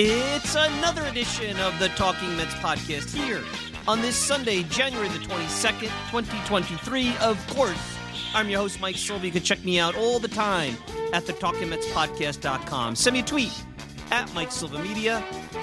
It's another edition of the Talking Mets podcast here on this Sunday, January the 22nd, 2023. Of course, I'm your host, Mike Silva. You can check me out all the time at the Talking Mets TalkingMetsPodcast.com. Send me a tweet at Mike Silva Media,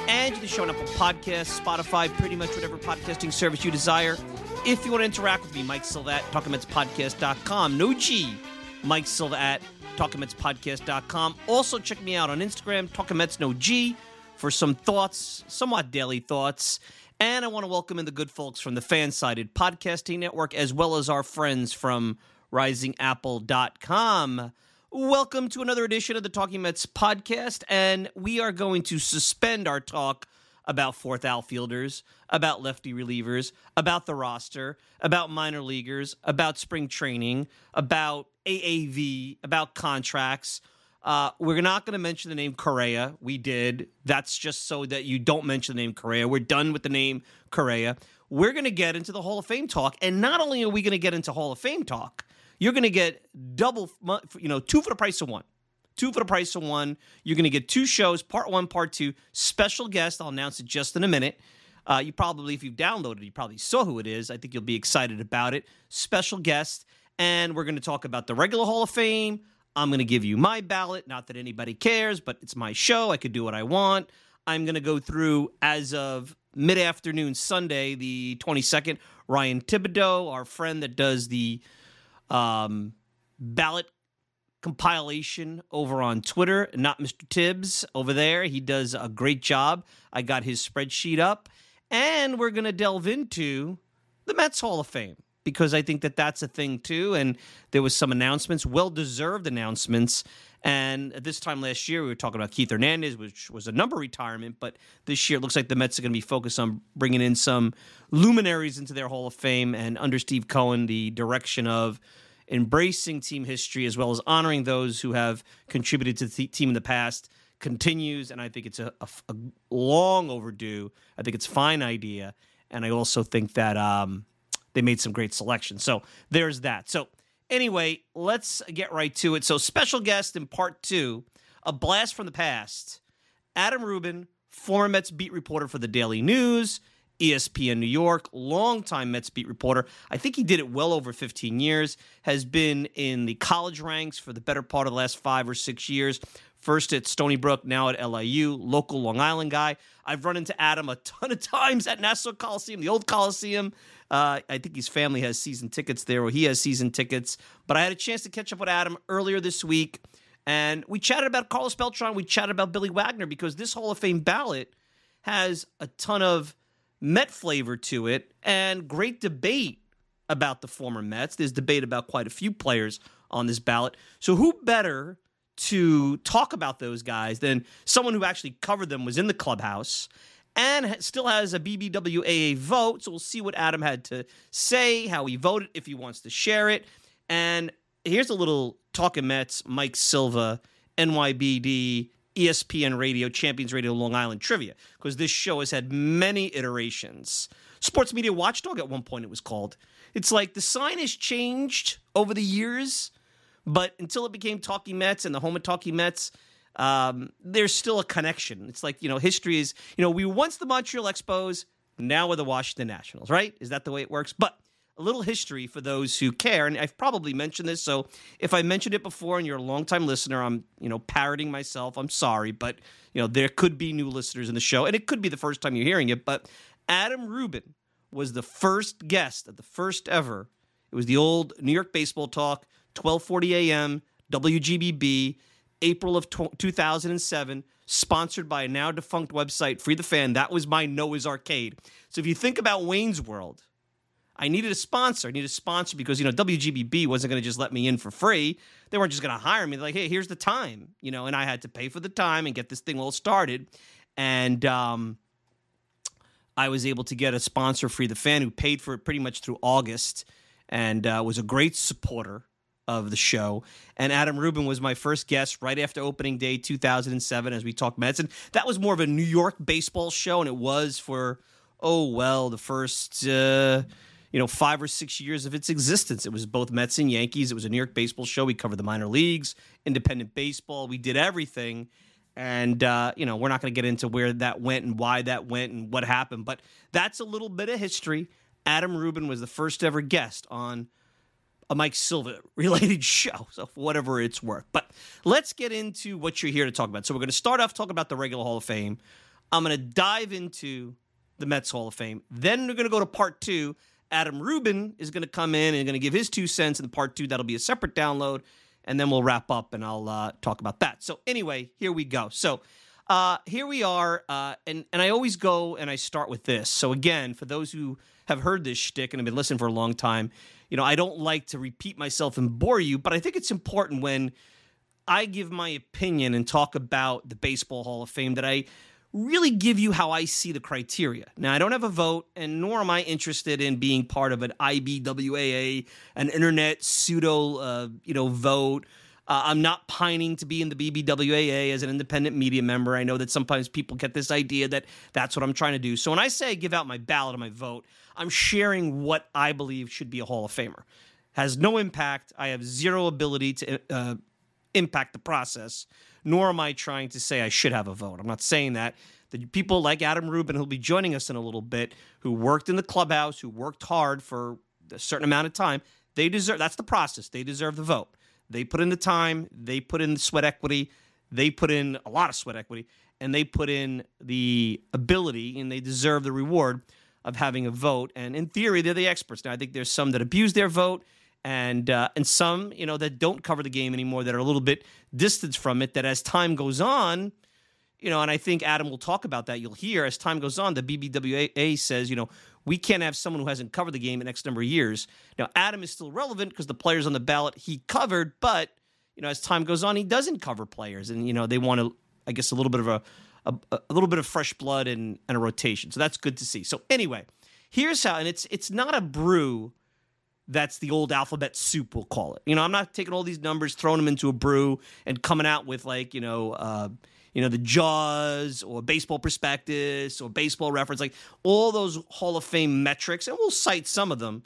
and you can show up on podcasts, Spotify, pretty much whatever podcasting service you desire. If you want to interact with me, Mike Silva at TalkingMetsPodcast.com. No G, Mike Silva at TalkingMetsPodcast.com. Also, check me out on Instagram, Talking Mets No G for some thoughts, somewhat daily thoughts. And I want to welcome in the good folks from the Fansided Podcasting Network, as well as our friends from risingapple.com. Welcome to another edition of the Talking Mets podcast. And we are going to suspend our talk about fourth outfielders, about lefty relievers, about the roster, about minor leaguers, about spring training, about AAV, about contracts uh, we're not going to mention the name Correa. We did. That's just so that you don't mention the name Correa. We're done with the name Correa. We're going to get into the Hall of Fame talk. And not only are we going to get into Hall of Fame talk, you're going to get double, you know, two for the price of one. Two for the price of one. You're going to get two shows, part one, part two. Special guest. I'll announce it just in a minute. Uh, you probably, if you've downloaded, you probably saw who it is. I think you'll be excited about it. Special guest. And we're going to talk about the regular Hall of Fame I'm going to give you my ballot. Not that anybody cares, but it's my show. I could do what I want. I'm going to go through as of mid afternoon Sunday, the 22nd. Ryan Thibodaux, our friend that does the um, ballot compilation over on Twitter, not Mr. Tibbs over there. He does a great job. I got his spreadsheet up. And we're going to delve into the Mets Hall of Fame because I think that that's a thing too. And there was some announcements, well deserved announcements. And at this time last year, we were talking about Keith Hernandez, which was a number retirement. But this year, it looks like the Mets are going to be focused on bringing in some luminaries into their Hall of Fame. And under Steve Cohen, the direction of embracing team history as well as honoring those who have contributed to the team in the past continues. And I think it's a, a, a long overdue. I think it's a fine idea. And I also think that um, they made some great selections. So there's that. So anyway, let's get right to it. So special guest in part two, a blast from the past. Adam Rubin, former Mets beat reporter for the Daily News, ESPN New York, longtime Mets beat reporter. I think he did it well over 15 years, has been in the college ranks for the better part of the last five or six years. First at Stony Brook, now at LIU, local Long Island guy. I've run into Adam a ton of times at Nassau Coliseum, the old Coliseum. Uh, I think his family has season tickets there, or he has season tickets. But I had a chance to catch up with Adam earlier this week, and we chatted about Carlos Beltran. We chatted about Billy Wagner because this Hall of Fame ballot has a ton of Met flavor to it, and great debate about the former Mets. There's debate about quite a few players on this ballot. So, who better to talk about those guys than someone who actually covered them, was in the clubhouse, and still has a BBWAA vote? So, we'll see what Adam had to say, how he voted, if he wants to share it. And here's a little talking Mets, Mike Silva, NYBD, ESPN Radio, Champions Radio, Long Island trivia, because this show has had many iterations. Sports Media Watchdog at one point it was called. It's like the sign has changed over the years, but until it became Talking Mets and the home of Talking Mets, um, there's still a connection. It's like, you know, history is, you know, we were once the Montreal Expos, now we're the Washington Nationals, right? Is that the way it works? But a little history for those who care, and I've probably mentioned this. So if I mentioned it before and you're a longtime listener, I'm you know parroting myself. I'm sorry, but you know there could be new listeners in the show, and it could be the first time you're hearing it. But Adam Rubin was the first guest at the first ever. It was the old New York Baseball Talk, 12:40 a.m. WGBB, April of 2007, sponsored by a now defunct website, Free the Fan. That was my Noah's Arcade. So if you think about Wayne's World I needed a sponsor. I needed a sponsor because, you know, WGBB wasn't going to just let me in for free. They weren't just going to hire me. They're like, hey, here's the time, you know, and I had to pay for the time and get this thing all started. And um, I was able to get a sponsor, Free the Fan, who paid for it pretty much through August and uh, was a great supporter of the show. And Adam Rubin was my first guest right after opening day 2007 as we talked Mets. And that was more of a New York baseball show, and it was for, oh, well, the first. Uh, you know, five or six years of its existence. It was both Mets and Yankees. It was a New York baseball show. We covered the minor leagues, independent baseball. We did everything. And, uh, you know, we're not going to get into where that went and why that went and what happened, but that's a little bit of history. Adam Rubin was the first ever guest on a Mike Silva related show, so whatever it's worth. But let's get into what you're here to talk about. So we're going to start off talking about the regular Hall of Fame. I'm going to dive into the Mets Hall of Fame. Then we're going to go to part two Adam Rubin is going to come in and going to give his two cents in part two. That'll be a separate download, and then we'll wrap up and I'll uh, talk about that. So anyway, here we go. So uh, here we are, uh, and and I always go and I start with this. So again, for those who have heard this shtick and have been listening for a long time, you know I don't like to repeat myself and bore you, but I think it's important when I give my opinion and talk about the Baseball Hall of Fame that I really give you how I see the criteria. Now, I don't have a vote, and nor am I interested in being part of an IBWAA, an internet pseudo, uh, you know, vote. Uh, I'm not pining to be in the BBWAA as an independent media member. I know that sometimes people get this idea that that's what I'm trying to do. So when I say I give out my ballot and my vote, I'm sharing what I believe should be a Hall of Famer. Has no impact. I have zero ability to uh, impact the process nor am I trying to say I should have a vote. I'm not saying that. The people like Adam Rubin, who'll be joining us in a little bit, who worked in the clubhouse, who worked hard for a certain amount of time, they deserve that's the process. They deserve the vote. They put in the time, they put in the sweat equity, they put in a lot of sweat equity, and they put in the ability and they deserve the reward of having a vote. And in theory, they're the experts. Now, I think there's some that abuse their vote and uh, and some you know that don't cover the game anymore that are a little bit distanced from it that as time goes on you know and i think adam will talk about that. You'll hear as time goes on the BBWA says you know we can't have someone who hasn't covered the game in x number of years. Now adam is still relevant because the players on the ballot he covered but you know as time goes on he doesn't cover players. And you know they want to i guess a little bit of a a, a little bit of fresh blood and, and a rotation. So that's good to see. So anyway here's how and it's it's not a brew that's the old alphabet soup, we'll call it. You know, I'm not taking all these numbers, throwing them into a brew, and coming out with like, you know, uh, you know, the Jaws or Baseball Prospectus or Baseball Reference, like all those Hall of Fame metrics, and we'll cite some of them.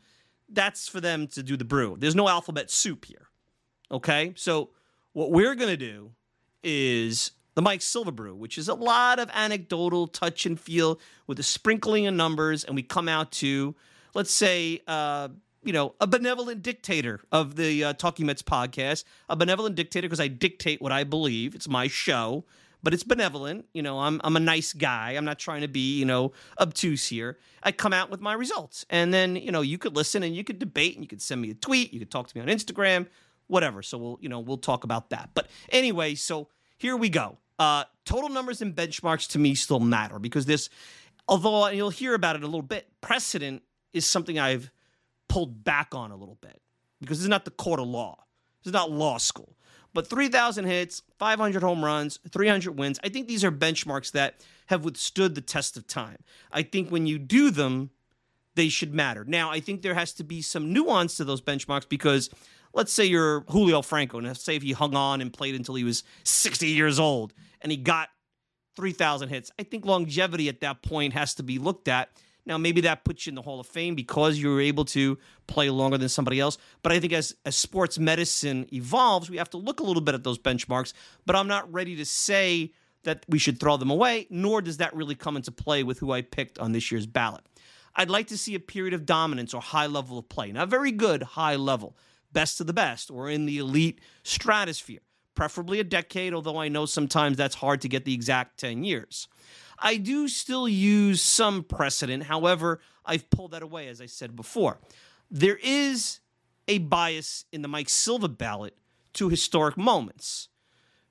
That's for them to do the brew. There's no alphabet soup here. Okay, so what we're gonna do is the Mike Silva brew, which is a lot of anecdotal touch and feel with a sprinkling of numbers, and we come out to, let's say, uh, you know, a benevolent dictator of the uh, Talking Mets podcast, a benevolent dictator because I dictate what I believe. It's my show, but it's benevolent. You know, I'm I'm a nice guy. I'm not trying to be you know obtuse here. I come out with my results, and then you know you could listen and you could debate and you could send me a tweet. You could talk to me on Instagram, whatever. So we'll you know we'll talk about that. But anyway, so here we go. Uh, total numbers and benchmarks to me still matter because this although you'll hear about it a little bit, precedent is something I've pulled back on a little bit because it's not the court of law. It's not law school. But 3,000 hits, 500 home runs, 300 wins, I think these are benchmarks that have withstood the test of time. I think when you do them, they should matter. Now, I think there has to be some nuance to those benchmarks because let's say you're Julio Franco, and let's say if he hung on and played until he was 60 years old and he got 3,000 hits, I think longevity at that point has to be looked at now, maybe that puts you in the Hall of Fame because you were able to play longer than somebody else. But I think as, as sports medicine evolves, we have to look a little bit at those benchmarks. But I'm not ready to say that we should throw them away, nor does that really come into play with who I picked on this year's ballot. I'd like to see a period of dominance or high level of play. Not very good, high level, best of the best, or in the elite stratosphere. Preferably a decade, although I know sometimes that's hard to get the exact 10 years. I do still use some precedent. However, I've pulled that away, as I said before. There is a bias in the Mike Silva ballot to historic moments.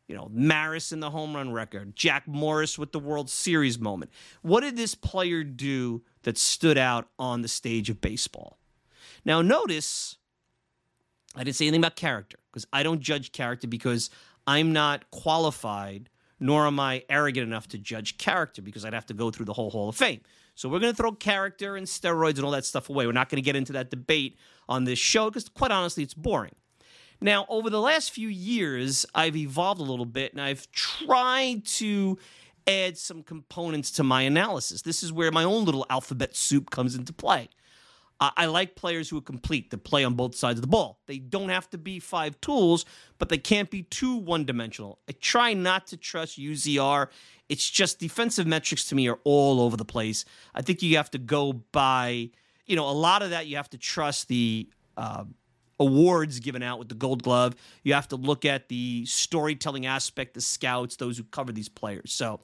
You know, Maris in the home run record, Jack Morris with the World Series moment. What did this player do that stood out on the stage of baseball? Now, notice I didn't say anything about character because I don't judge character because I'm not qualified nor am I arrogant enough to judge character because I'd have to go through the whole Hall of Fame. So we're going to throw character and steroids and all that stuff away. We're not going to get into that debate on this show because, quite honestly, it's boring. Now, over the last few years, I've evolved a little bit and I've tried to add some components to my analysis. This is where my own little alphabet soup comes into play. I like players who are complete, that play on both sides of the ball. They don't have to be five tools, but they can't be too one dimensional. I try not to trust UZR. It's just defensive metrics to me are all over the place. I think you have to go by, you know, a lot of that you have to trust the uh, awards given out with the Gold Glove. You have to look at the storytelling aspect, the scouts, those who cover these players. So,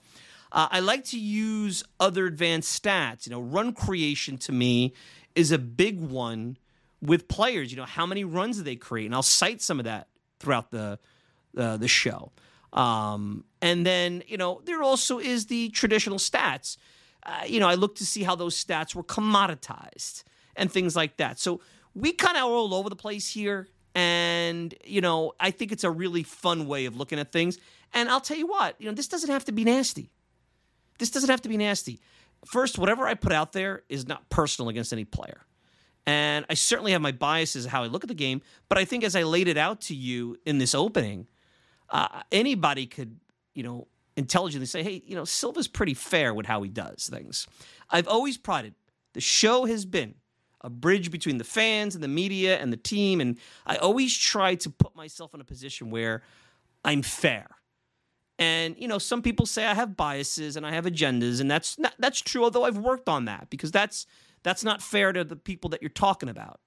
uh, I like to use other advanced stats. You know, run creation to me is a big one with players. You know, how many runs do they create? And I'll cite some of that throughout the uh, the show. Um, and then you know there also is the traditional stats. Uh, you know, I look to see how those stats were commoditized and things like that. So we kind of are all over the place here. And, you know, I think it's a really fun way of looking at things. And I'll tell you what, you know, this doesn't have to be nasty. This doesn't have to be nasty first, whatever I put out there is not personal against any player. And I certainly have my biases how I look at the game, but I think as I laid it out to you in this opening, uh, anybody could, you know, intelligently say, hey, you know, Silva's pretty fair with how he does things. I've always prided the show has been a bridge between the fans and the media and the team. And I always try to put myself in a position where I'm fair. And you know, some people say I have biases and I have agendas, and that's not, that's true. Although I've worked on that because that's that's not fair to the people that you're talking about.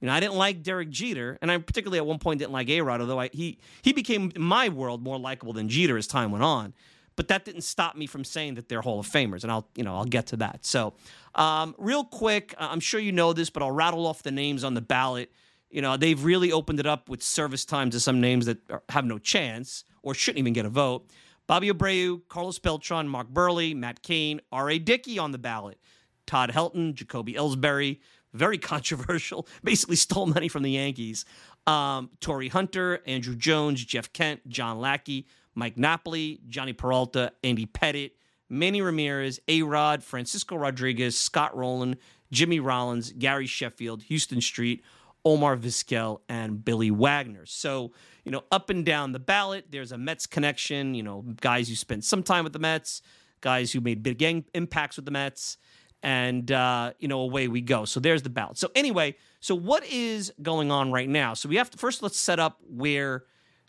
You know, I didn't like Derek Jeter, and I particularly at one point didn't like A Rod, although I, he he became in my world more likable than Jeter as time went on. But that didn't stop me from saying that they're Hall of Famers, and I'll you know I'll get to that. So, um, real quick, I'm sure you know this, but I'll rattle off the names on the ballot. You know, they've really opened it up with service time to some names that are, have no chance or shouldn't even get a vote. Bobby Abreu, Carlos Beltran, Mark Buehrle, Matt Cain, R.A. Dickey on the ballot. Todd Helton, Jacoby Ellsbury, very controversial, basically stole money from the Yankees. Um, Hunter, Andruw Jones, Jeff Kent, John Lackey, Mike Napoli, Jhonny Peralta, Andy Pettitte, Manny Ramirez, A Rod, Francisco Rodriguez, Scott Rolen, Jimmy Rollins, Gary Sheffield, Huston Street, Omar Vizquel, and Billy Wagner. So, you know, up and down the ballot, there's a Mets connection, you know, guys who spent some time with the Mets, guys who made big impacts with the Mets, and, uh, you know, away we go. So there's the ballot. So, anyway, so what is going on right now? So we have to first let's set up where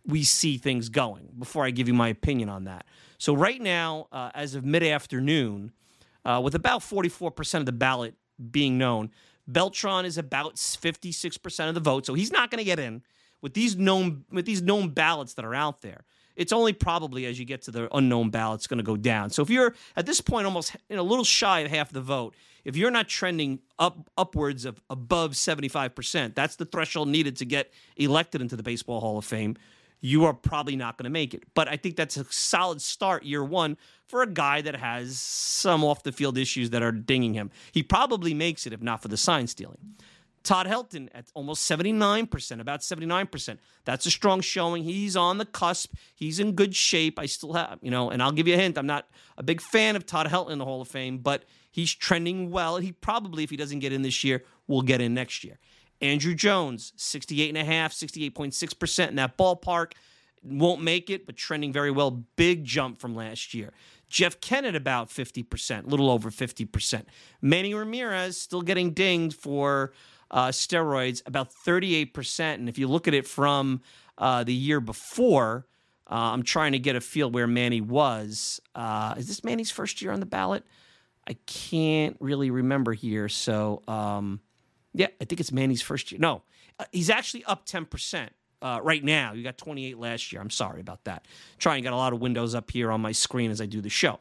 we see things going before I give you my opinion on that. So, right now, uh, as of mid afternoon, uh, with about 44% of the ballot being known, Beltran is about 56% of the vote, so he's not going to get in with these known with these known ballots that are out there. It's only probably as you get to the unknown ballots going to go down. So if you're at this point almost know, a little shy of half the vote, if you're not trending up upwards of above 75%, that's the threshold needed to get elected into the Baseball Hall of Fame. You are probably not going to make it. But I think that's a solid start year one for a guy that has some off the field issues that are dinging him. He probably makes it if not for the sign stealing. Todd Helton at almost 79%, about 79%. That's a strong showing. He's on the cusp. He's in good shape. I still have, you know, and I'll give you a hint. I'm not a big fan of Todd Helton in the Hall of Fame, but he's trending well. He probably, if he doesn't get in this year, will get in next year. Andruw Jones, 68.5, 68.6% in that ballpark. Won't make it, but trending very well. Big jump from last year. Jeff Kent about 50%, a little over 50%. Manny Ramirez still getting dinged for uh, steroids, about 38%. And if you look at it from uh, the year before, uh, I'm trying to get a feel where Manny was. Uh, is this Manny's first year on the ballot? I can't really remember here. So, um, yeah, I think it's Manny's first year. No, uh, he's actually up 10%. Uh, right now, you got 28 last year. I'm sorry about that. Trying to get a lot of windows up here on my screen as I do the show.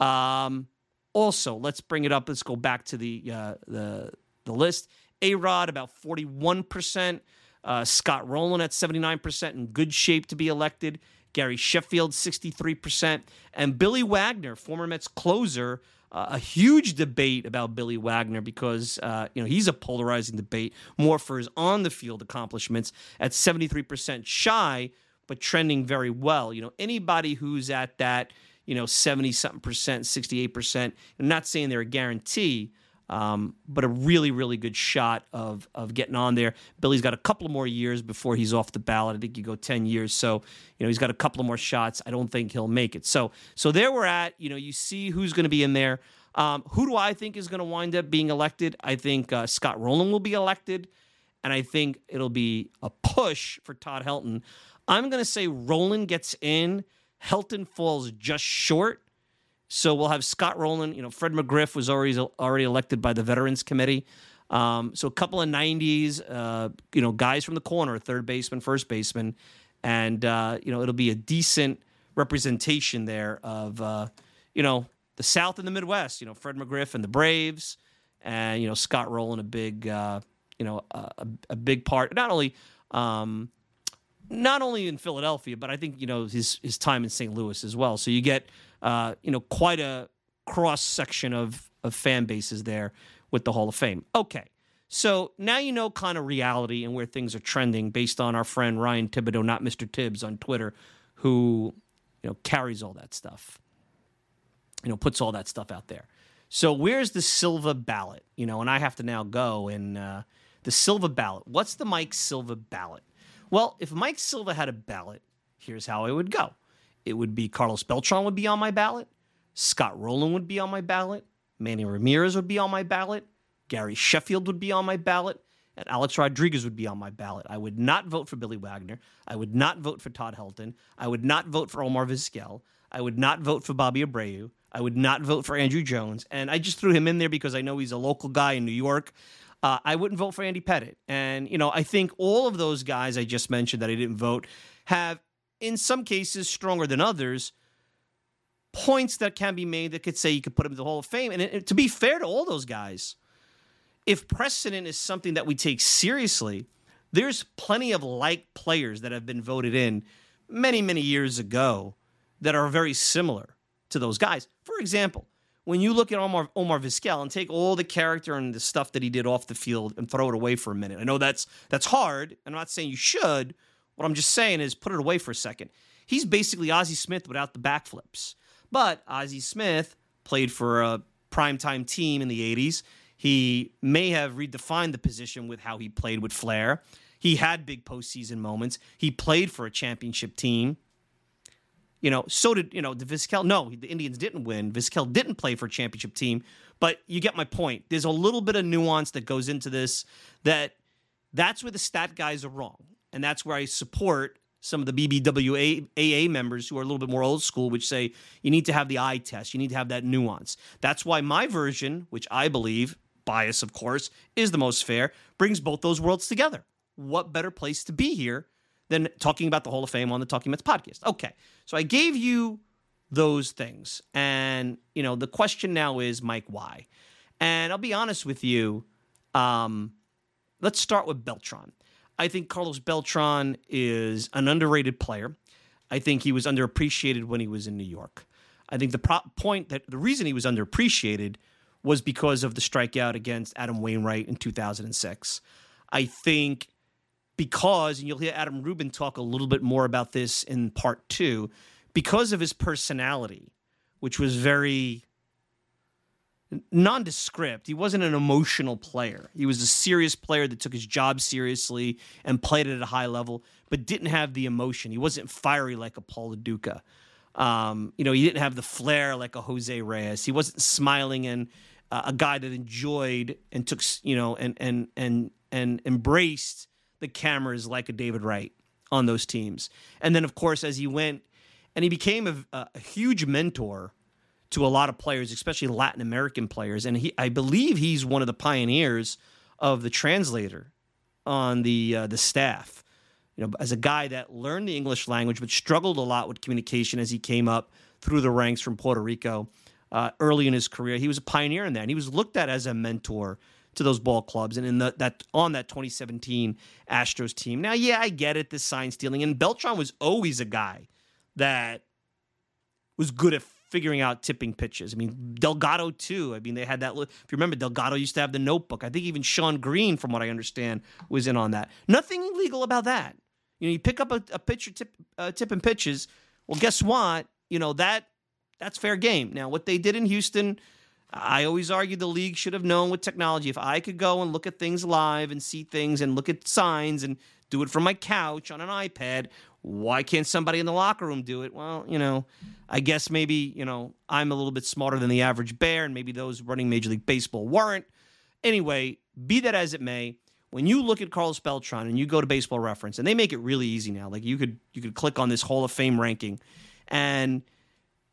Um, also, let's bring it up. Let's go back to the uh, the the list. A Rod about 41 percent. Uh, Scott Rolen at 79% in good shape to be elected. Gary Sheffield, 63%. And Billy Wagner, former Mets closer, uh, a huge debate about Billy Wagner because uh, you know he's a polarizing debate more for his on the field accomplishments at 73% shy but trending very well. You know anybody who's at that you know 70 something percent, 68 percent. I'm not saying they're a guarantee. Um, but a really, really good shot of of getting on there. Billy's got a couple more years before he's off the ballot. I think you go ten years, so you know he's got a couple more shots. I don't think he'll make it. So so there we're at. You know, you see who's going to be in there. Um, who do I think is going to wind up being elected? I think uh, Scott Rolen will be elected, and I think it'll be a push for Todd Helton. I'm going to say Rolen gets in. Helton falls just short. So we'll have Scott Rolen. You know, Fred McGriff was already already elected by the Veterans Committee. Um, so a couple of '90s, uh, you know, guys from the corner, third baseman, first baseman, and uh, you know, it'll be a decent representation there of uh, you know the South and the Midwest. You know, Fred McGriff and the Braves, and you know Scott Rolen, a big uh, you know a, a, big part, not only. Um, not only in Philadelphia, but I think you know his his time in St. Louis as well. So you get uh, you know, quite a cross section of, of fan bases there with the Hall of Fame. Okay. So now you know kind of reality and where things are trending based on our friend Ryan Thibodaux, not Mr. Tibbs on Twitter, who, you know, carries all that stuff. You know, puts all that stuff out there. So where's the Silva ballot? You know, and I have to now go and uh, the Silva ballot. What's the Mike Silva ballot? Well, if Mike Silva had a ballot, here's how it would go it would be Carlos Beltran would be on my ballot, Scott Rolen would be on my ballot, Manny Ramirez would be on my ballot, Gary Sheffield would be on my ballot, and Alex Rodriguez would be on my ballot. I would not vote for Billy Wagner. I would not vote for Todd Helton. I would not vote for Omar Vizquel. I would not vote for Bobby Abreu. I would not vote for Andruw Jones. And I just threw him in there because I know he's a local guy in New York. Uh, I wouldn't vote for Andy Pettitte. And, you know, I think all of those guys I just mentioned that I didn't vote have in some cases stronger than others, points that can be made that could say you could put them in the Hall of Fame. And it, to be fair to all those guys, if precedent is something that we take seriously, there's plenty of like players that have been voted in many, many years ago that are very similar to those guys. For example, when you look at Omar, Omar Vizquel and take all the character and the stuff that he did off the field and throw it away for a minute, I know that's that's hard. I'm not saying you should, what I'm just saying is put it away for a second. He's basically Ozzie Smith without the backflips. But Ozzie Smith played for a primetime team in the 80s. He may have redefined the position with how he played with Flair. He had big postseason moments. He played for a championship team. You know, so did, you know, the Vizquel. No, the Indians didn't win. Vizquel didn't play for a championship team. But you get my point. There's a little bit of nuance that goes into this that that's where the stat guys are wrong. And that's where I support some of the BBWAA members who are a little bit more old school, which say you need to have the eye test, you need to have that nuance. That's why my version, which I believe, bias of course, is the most fair, brings both those worlds together. What better place to be here than talking about the Hall of Fame on the Talking Mets podcast? Okay, so I gave you those things. And, you know, the question now is, Mike, why? And I'll be honest with you. Um, let's start with Beltran. I think Carlos Beltran is an underrated player. I think he was underappreciated when he was in New York. I think the pro- point that the reason he was underappreciated was because of the strikeout against Adam Wainwright in 2006. I think because, and you'll hear Adam Rubin talk a little bit more about this in part two, because of his personality, which was very nondescript. He wasn't an emotional player. He was a serious player that took his job seriously and played it at a high level, but didn't have the emotion. He wasn't fiery like a Paul Duca. Um, you know, he didn't have the flair like a Jose Reyes. He wasn't smiling and uh, a guy that enjoyed and took, you know, and and and and embraced the cameras like a David Wright on those teams. And then, of course, as he went and he became a, a huge mentor to a lot of players, especially Latin American players. And he, I believe, he's one of the pioneers of the translator on the uh, the staff. You know, as a guy that learned the English language but struggled a lot with communication as he came up through the ranks from Puerto Rico uh, early in his career, he was a pioneer in that. And he was looked at as a mentor to those ball clubs and in the, that on that 2017 Astros team. Now, yeah, I get it, the sign stealing, and Beltran was always a guy that was good at figuring out tipping pitches. I mean, Delgado too. I mean, they had that. If you remember, Delgado used to have the notebook. I think even Sean Green, from what I understand, was in on that. Nothing illegal about that. You know, you pick up a, a pitcher tip, uh, tipping pitches. Well, guess what? You know that that's fair game. Now, what they did in Houston, I always argue the league should have known with technology. If I could go and look at things live and see things and look at signs and do it from my couch on an iPad, why can't somebody in the locker room do it? Well, you know, I guess maybe, you know, I'm a little bit smarter than the average bear, and maybe those running Major League Baseball weren't. Anyway, be that as it may, when you look at Carlos Beltran and you go to baseball reference, and they make it really easy now. Like you could you could click on this Hall of Fame ranking, and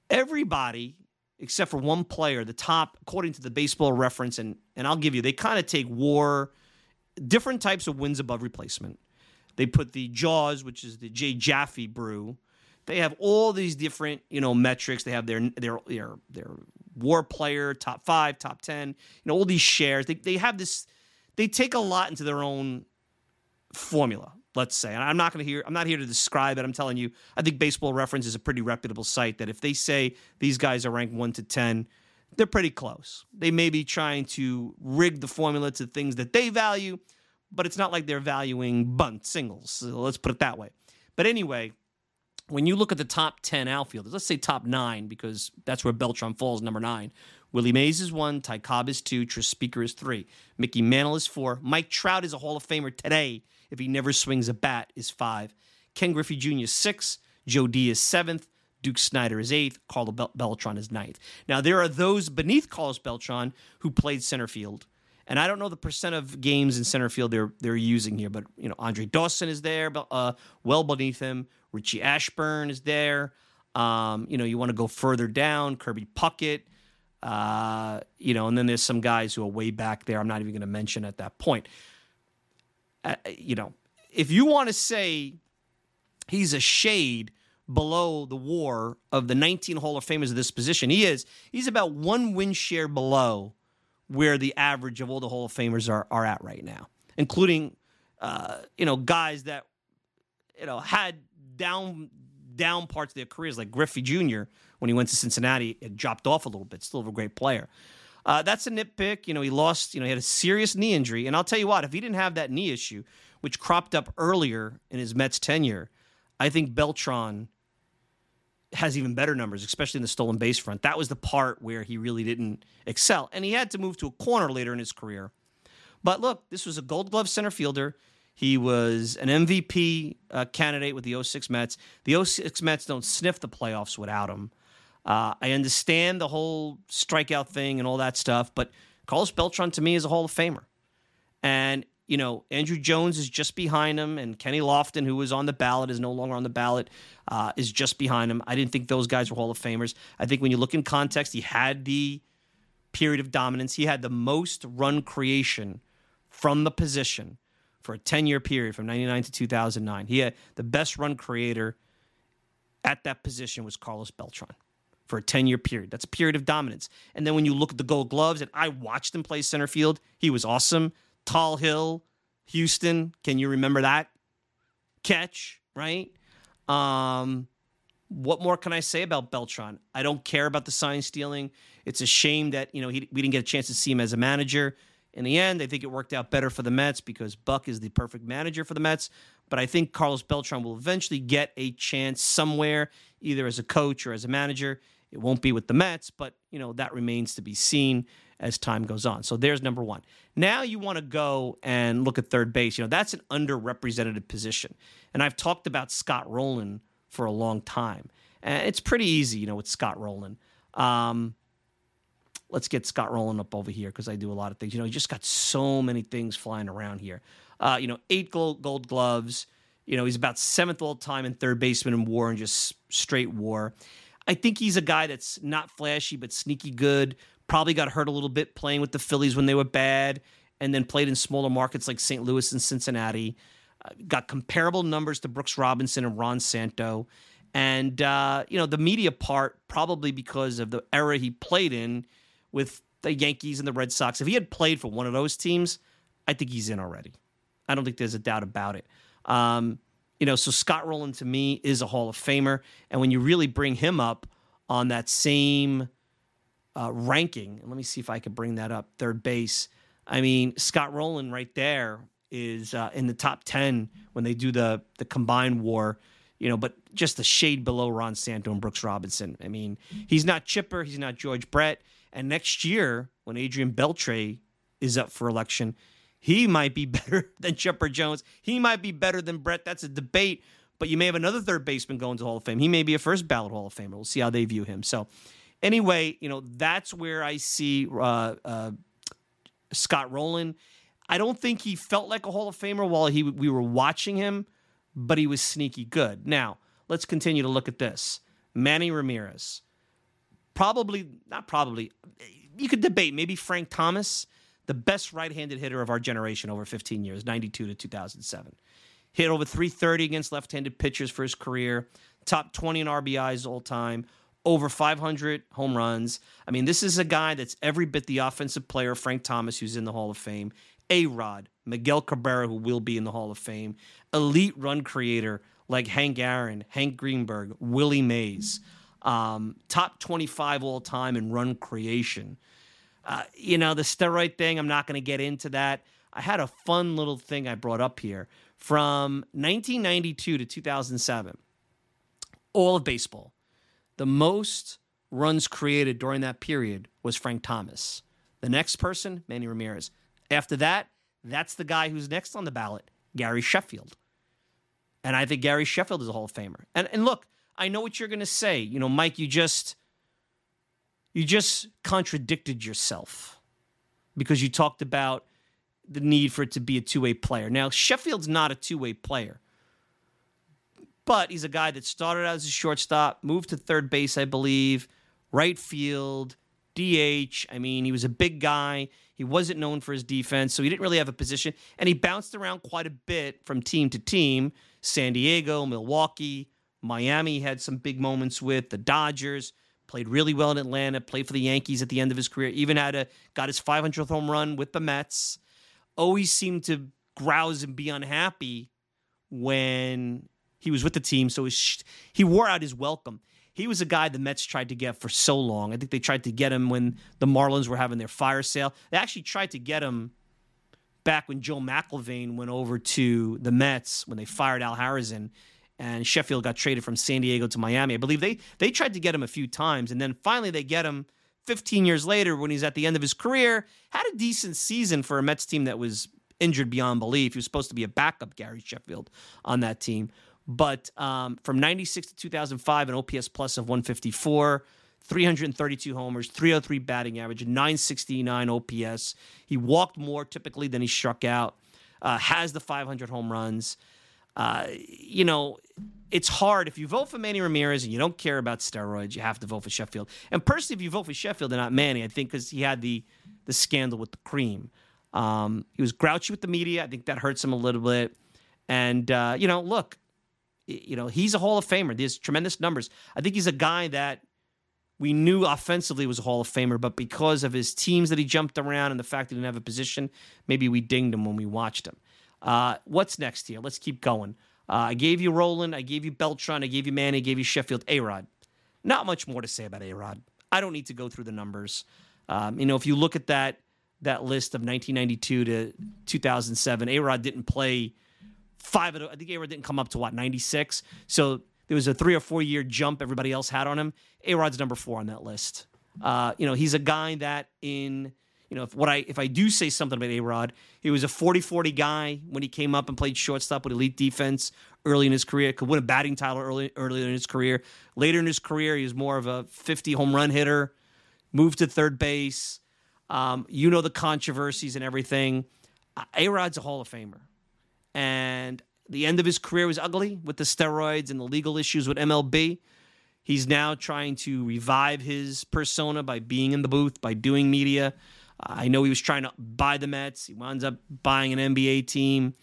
everybody except for one player, the top, according to the baseball reference, and and I'll give you, they kind of take war, different types of wins above replacement. They put the Jaws, which is the Jay Jaffe brew. They have all these different, you know, metrics. They have their their their their war player, top five, top ten, you know, all these shares. They they have this. They take a lot into their own formula. Let's say, and I'm not going to hear. I'm not here to describe it. I'm telling you, I think Baseball Reference is a pretty reputable site. That if they say these guys are ranked one to ten, they're pretty close. They may be trying to rig the formula to things that they value but it's not like they're valuing bunt singles. So let's put it that way. But anyway, when you look at the top 10 outfielders, let's say top nine, because that's where Beltran falls, number nine. Willie Mays is one, Ty Cobb is two, Tris Speaker is three, Mickey Mantle is four, Mike Trout is a Hall of Famer today if he never swings a bat is five, Ken Griffey Jr. is six, Joe D is seventh, Duke Snider is eighth, Carlos Bel- Beltran is ninth. Now there are those beneath Carlos Beltran who played center field and I don't know the percent of games in center field they're they're using here, but you know Andre Dawson is there, uh, well beneath him. Richie Ashburn is there. Um, you know, you want to go further down, Kirby Puckett. Uh, you know, and then there's some guys who are way back there. I'm not even going to mention at that point. Uh, you know, if you want to say he's a shade below the war of the 19 Hall of Famers of this position, he is. He's about one win share below where the average of all the Hall of Famers are are at right now, including uh, you know guys that you know had down down parts of their careers, like Griffey Jr. when he went to Cincinnati, it dropped off a little bit. Still a great player. Uh, that's a nitpick. You know, he lost. You know, he had a serious knee injury, and I'll tell you what, if he didn't have that knee issue, which cropped up earlier in his Mets tenure, I think Beltran has even better numbers, especially in the stolen base front. That was the part where he really didn't excel. And he had to move to a corner later in his career. But look, this was a gold glove center fielder. He was an MVP uh, candidate with the 06 Mets. The 06 Mets don't sniff the playoffs without him. Uh, I understand the whole strikeout thing and all that stuff, but Carlos Beltran to me is a Hall of Famer. And you know, Andruw Jones is just behind him, and Kenny Lofton, who was on the ballot, is no longer on the ballot, uh, is just behind him. I didn't think those guys were Hall of Famers. I think when you look in context, he had the period of dominance. He had the most run creation from the position for a 10 year period from 99 to 2009. He had the best run creator at that position was Carlos Beltran for a 10 year period. That's a period of dominance. And then when you look at the gold gloves, and I watched him play center field, he was awesome. Tall Hill, Houston, can you remember that catch? Right. Um, what more can I say about Beltran? I don't care about the sign stealing. It's a shame that you know he, we didn't get a chance to see him as a manager. In the end, I think it worked out better for the Mets because Buck is the perfect manager for the Mets. But I think Carlos Beltran will eventually get a chance somewhere, either as a coach or as a manager. It won't be with the Mets, but you know that remains to be seen as time goes on. So there's number one. Now you want to go and look at third base. You know that's an underrepresented position, and I've talked about Scott Rolen for a long time, and it's pretty easy, you know, with Scott Rolen. Um, let's get Scott Rolen up over here because I do a lot of things. You know, he just got so many things flying around here. Uh, you know, eight gold, gold gloves. You know, he's about seventh all time in third baseman in WAR and just straight WAR. I think he's a guy that's not flashy but sneaky good. Probably got hurt a little bit playing with the Phillies when they were bad, and then played in smaller markets like St. Louis and Cincinnati. Uh, got comparable numbers to Brooks Robinson and Ron Santo. And, uh, you know, the media part, probably because of the era he played in with the Yankees and the Red Sox. If he had played for one of those teams, I think he's in already. I don't think there's a doubt about it. Um, you know, so Scott Rolen to me is a Hall of Famer, and when you really bring him up on that same uh, ranking, let me see if I could bring that up, third base. I mean, Scott Rolen right there is uh, in the top ten when they do the the combined WAR. You know, but just a shade below Ron Santo and Brooks Robinson. I mean, he's not Chipper, he's not George Brett, and next year when Adrian Beltre is up for election, he might be better than Chipper Jones. He might be better than Brett. That's a debate. But you may have another third baseman going to Hall of Fame. He may be a first ballot Hall of Famer. We'll see how they view him. So, anyway, you know that's where I see uh, uh, Scott Rolen. I don't think he felt like a Hall of Famer while he we were watching him, but he was sneaky good. Now let's continue to look at this. Manny Ramirez, probably not probably. You could debate maybe Frank Thomas the best right-handed hitter of our generation over 15 years, 92 to 2007. Hit over 330 against left-handed pitchers for his career, top 20 in RBIs all time, over 500 home runs. I mean, this is a guy that's every bit the offensive player Frank Thomas, who's in the Hall of Fame, A Rod, Miguel Cabrera, who will be in the Hall of Fame, elite run creator like Hank Aaron, Hank Greenberg, Willie Mays, um, top 25 all time in run creation. Uh, you know, the steroid thing, I'm not going to get into that. I had a fun little thing I brought up here from 1992 to 2007. All of baseball. The most runs created during that period was Frank Thomas. The next person, Manny Ramirez. After that, that's the guy who's next on the ballot, Gary Sheffield. And I think Gary Sheffield is a Hall of Famer. And and look, I know what you're going to say. You know, Mike, you just you just contradicted yourself because you talked about the need for it to be a two way player. Now, Sheffield's not a two way player, but he's a guy that started out as a shortstop, moved to third base, I believe, right field, DH. I mean, he was a big guy. He wasn't known for his defense, so he didn't really have a position. And he bounced around quite a bit from team to team San Diego, Milwaukee, Miami had some big moments with, the Dodgers played really well in Atlanta, played for the Yankees at the end of his career, even had a got his 500th home run with the Mets. Always seemed to grouse and be unhappy when he was with the team, so he wore out his welcome. He was a guy the Mets tried to get for so long. I think they tried to get him when the Marlins were having their fire sale. They actually tried to get him back when Joe McIlvaine went over to the Mets when they fired Al Harazin and Sheffield got traded from San Diego to Miami. I believe they they tried to get him a few times, and then finally they get him 15 years later when he's at the end of his career. Had a decent season for a Mets team that was injured beyond belief. He was supposed to be a backup, Gary Sheffield, on that team. But um, from 96 to 2005, an OPS plus of 154, 332 homers, 303 batting average, 969 OPS. He walked more typically than he struck out, uh, has the 500 home runs. Uh, you know, it's hard. If you vote for Manny Ramirez and you don't care about steroids, you have to vote for Sheffield. And personally, if you vote for Sheffield and not Manny, I think because he had the the scandal with the cream. Um, he was grouchy with the media. I think that hurts him a little bit. And uh, you know, look, you know, he's a Hall of Famer. There's tremendous numbers. I think he's a guy that we knew offensively was a Hall of Famer, but because of his teams that he jumped around and the fact that he didn't have a position, maybe we dinged him when we watched him. Uh, what's next here? Let's keep going. Uh, I gave you Rolen, I gave you Beltran, I gave you Manny, I gave you Sheffield, A Rod. Not much more to say about A Rod. I don't need to go through the numbers. Um, you know, if you look at that that list of 1992 to 2007, A Rod didn't play five of I think A Rod didn't come up to what 96. So there was a three or four year jump everybody else had on him. A Rod's number four on that list. Uh, you know, he's a guy that in you know, if what I if I do say something about A Rod, he was a 40-40 guy when he came up and played shortstop with elite defense early in his career. Could win a batting title early earlier in his career. Later in his career, he was more of a 50 home run hitter. Moved to third base. Um, you know the controversies and everything. A Rod's a Hall of Famer, and the end of his career was ugly with the steroids and the legal issues with MLB. He's now trying to revive his persona by being in the booth, by doing media. I know he was trying to buy the Mets. He winds up buying an NBA team.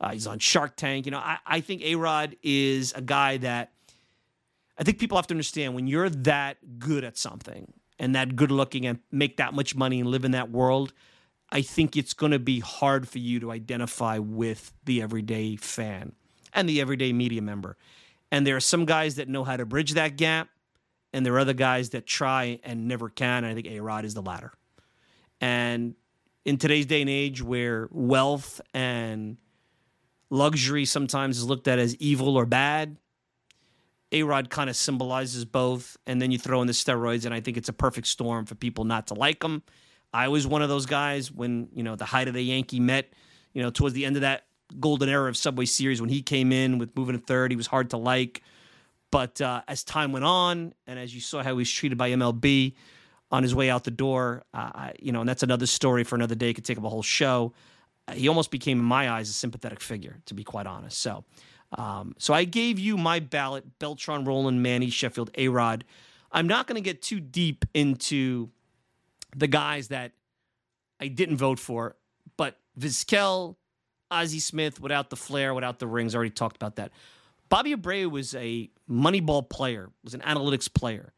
Uh, he's on Shark Tank. You know, I, I think A Rod is a guy that I think people have to understand when you're that good at something and that good looking and make that much money and live in that world, I think it's going to be hard for you to identify with the everyday fan and the everyday media member. And there are some guys that know how to bridge that gap, and there are other guys that try and never can. And I think A Rod is the latter. And in today's day and age where wealth and luxury sometimes is looked at as evil or bad, A Rod kind of symbolizes both. And then you throw in the steroids, and I think it's a perfect storm for people not to like him. I was one of those guys when, you know, the height of the Yankee Met, you know, towards the end of that golden era of Subway Series when he came in with moving to third, he was hard to like. But uh, as time went on, and as you saw how he was treated by MLB, on his way out the door. Uh, you know, and that's another story for another day. Could take up a whole show. He almost became, in my eyes, a sympathetic figure, to be quite honest. So, um, so I gave you my ballot: Beltran, Rolen, Manny, Sheffield, A Rod. I'm not going to get too deep into the guys that I didn't vote for, but Vizquel, Ozzie Smith, without the flair, without the rings, already talked about that. Bobby Abreu was a moneyball player, was an analytics player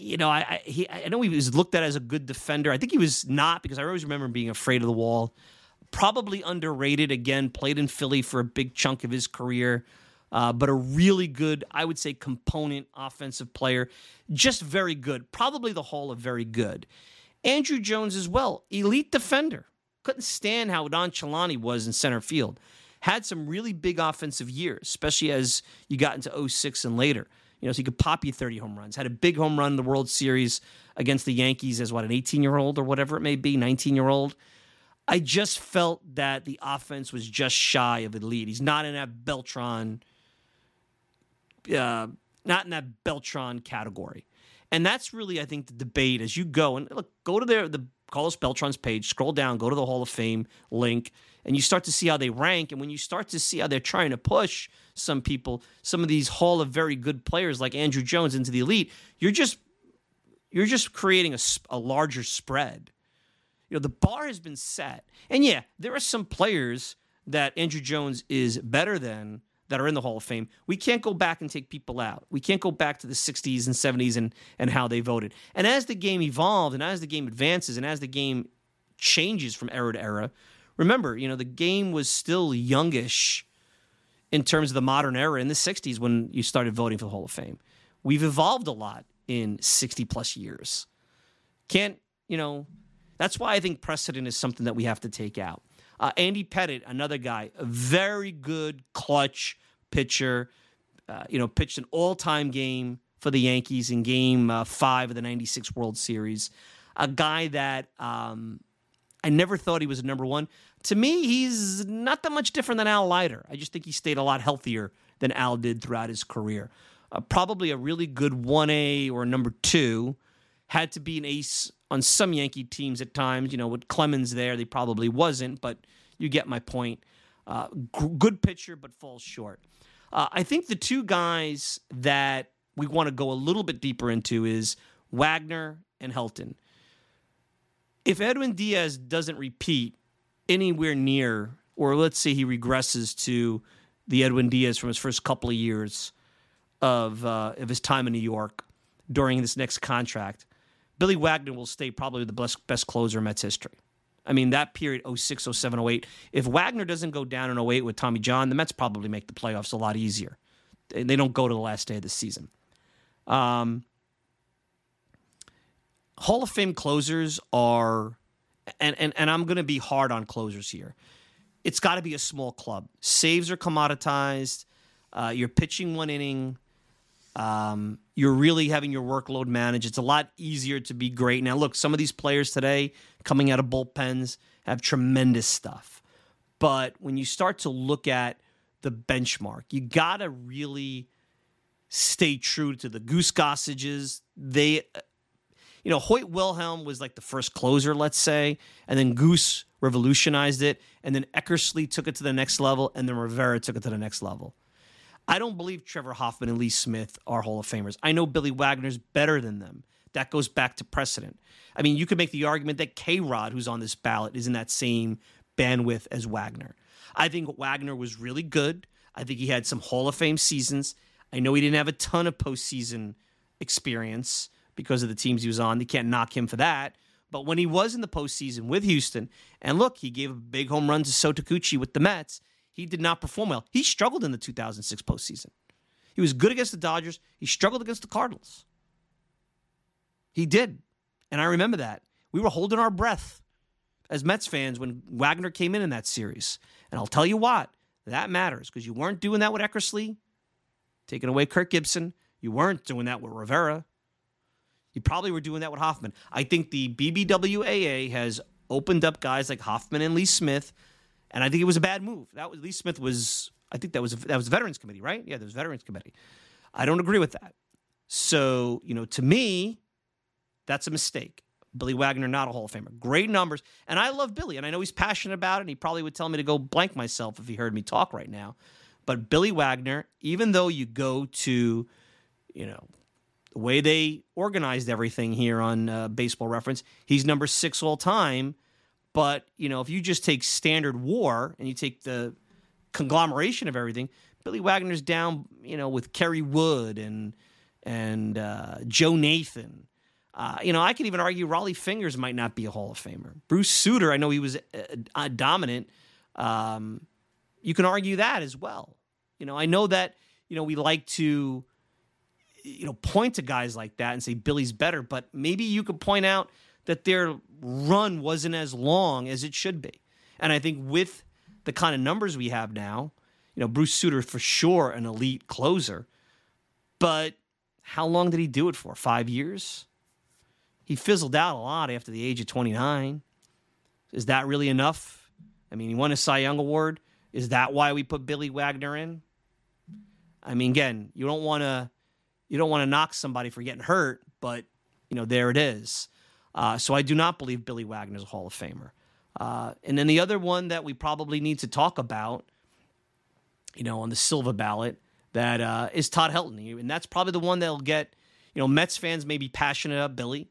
you know, I I, he, I know he was looked at as a good defender. I think he was not because I always remember him being afraid of the wall. Probably underrated. Again, played in Philly for a big chunk of his career, uh, but a really good, I would say, component offensive player. Just very good. Probably the Hall of very good. Andruw Jones as well, elite defender. Couldn't stand how nonchalant he was in center field. Had some really big offensive years, especially as you got into 06 and later. You know, so he could pop you 30 home runs. Had a big home run in the World Series against the Yankees as what, an 18 year old or whatever it may be, 19 year old. I just felt that the offense was just shy of elite. He's not in that Beltran, uh, not in that Beltran category. And that's really, I think, the debate as you go and look, go to their the Carlos Beltran's page, scroll down, go to the Hall of Fame link, and you start to see how they rank. And when you start to see how they're trying to push some people, some of these Hall of very good players like Andruw Jones into the elite, you're just you're just creating a, a larger spread. You know, the bar has been set. And yeah, there are some players that Andruw Jones is better than that are in the Hall of Fame. We can't go back and take people out. We can't go back to the 60s and 70s and, and how they voted. And as the game evolved and as the game advances and as the game changes from era to era, remember, you know, the game was still youngish in terms of the modern era in the 60s when you started voting for the Hall of Fame. We've evolved a lot in 60 plus years. Can't, you know, that's why I think precedent is something that we have to take out. Uh, Andy Pettitte, another guy, a very good clutch pitcher. Uh, you know, pitched an all-time game for the Yankees in Game uh, Five of the '96 World Series. A guy that um, I never thought he was a number one. To me, he's not that much different than Al Leiter. I just think he stayed a lot healthier than Al did throughout his career. Uh, probably a really good 1A or number two. Had to be an ace on some Yankee teams at times. You know, with Clemens there, they probably wasn't, but you get my point. Uh, g- good pitcher, but falls short. Uh, I think the two guys that we want to go a little bit deeper into is Wagner and Helton. If Edwin Diaz doesn't repeat anywhere near, or let's say he regresses to the Edwin Diaz from his first couple of years of uh, of his time in New York during this next contract, Billy Wagner will stay probably the best best closer in Mets history. I mean, that period 06, 07, 08. If Wagner doesn't go down in 08 with Tommy John, the Mets probably make the playoffs a lot easier. They don't go to the last day of the season. Um, Hall of Fame closers are, and, and, and I'm going to be hard on closers here. It's got to be a small club. Saves are commoditized. Uh, you're pitching one inning. Um, you're really having your workload managed. It's a lot easier to be great. Now, look, some of these players today coming out of bullpens have tremendous stuff. But when you start to look at the benchmark, you got to really stay true to the Goose Gossages. They, you know, Hoyt Wilhelm was like the first closer, let's say, and then Goose revolutionized it, and then Eckersley took it to the next level, and then Rivera took it to the next level. I don't believe Trevor Hoffman and Lee Smith are Hall of Famers. I know Billy Wagner's better than them. That goes back to precedent. I mean, you could make the argument that K Rod, who's on this ballot, is in that same bandwidth as Wagner. I think Wagner was really good. I think he had some Hall of Fame seasons. I know he didn't have a ton of postseason experience because of the teams he was on. You can't knock him for that. But when he was in the postseason with Houston, and look, he gave a big home run to So Taguchi with the Mets he did not perform well. He struggled in the 2006 postseason. He was good against the Dodgers. He struggled against the Cardinals. He did. And I remember that. We were holding our breath as Mets fans when Wagner came in in that series. And I'll tell you what, that matters because you weren't doing that with Eckersley, taking away Kirk Gibson. You weren't doing that with Rivera. You probably were doing that with Hoffman. I think the BBWAA has opened up guys like Hoffman and Lee Smith and I think it was a bad move. That was Lee Smith was I think that was that was Veterans Committee, right? Yeah, there was Veterans Committee. I don't agree with that. So you know, to me, that's a mistake. Billy Wagner, not a Hall of Famer. Great numbers, and I love Billy, and I know he's passionate about it. And he probably would tell me to go blank myself if he heard me talk right now. But Billy Wagner, even though you go to, you know, the way they organized everything here on uh, Baseball Reference, he's number six all time but you know, if you just take standard war and you take the conglomeration of everything, Billy Wagner's down, you know, with Kerry Wood and and uh, Joe Nathan. Uh, you know, I could even argue Rollie Fingers might not be a Hall of Famer. Bruce Sutter, I know he was uh, uh, dominant. Um, you can argue that as well. You know, I know that you know we like to you know point to guys like that and say Billy's better, but maybe you could point out that their run wasn't as long as it should be. And I think with the kind of numbers we have now, you know, Bruce Sutter for sure an elite closer, but how long did he do it for? Five years? He fizzled out a lot after the age of 29. Is that really enough? I mean, he won a Cy Young Award. Is that why we put Billy Wagner in? I mean, again, you don't want to you don't want to knock somebody for getting hurt, but you know, there it is. Uh, so I do not believe Billy Wagner is a Hall of Famer. Uh, and then the other one that we probably need to talk about, you know, on the Silva ballot, that uh, is Todd Helton, and that's probably the one that'll get, you know, Mets fans may be passionate about Billy.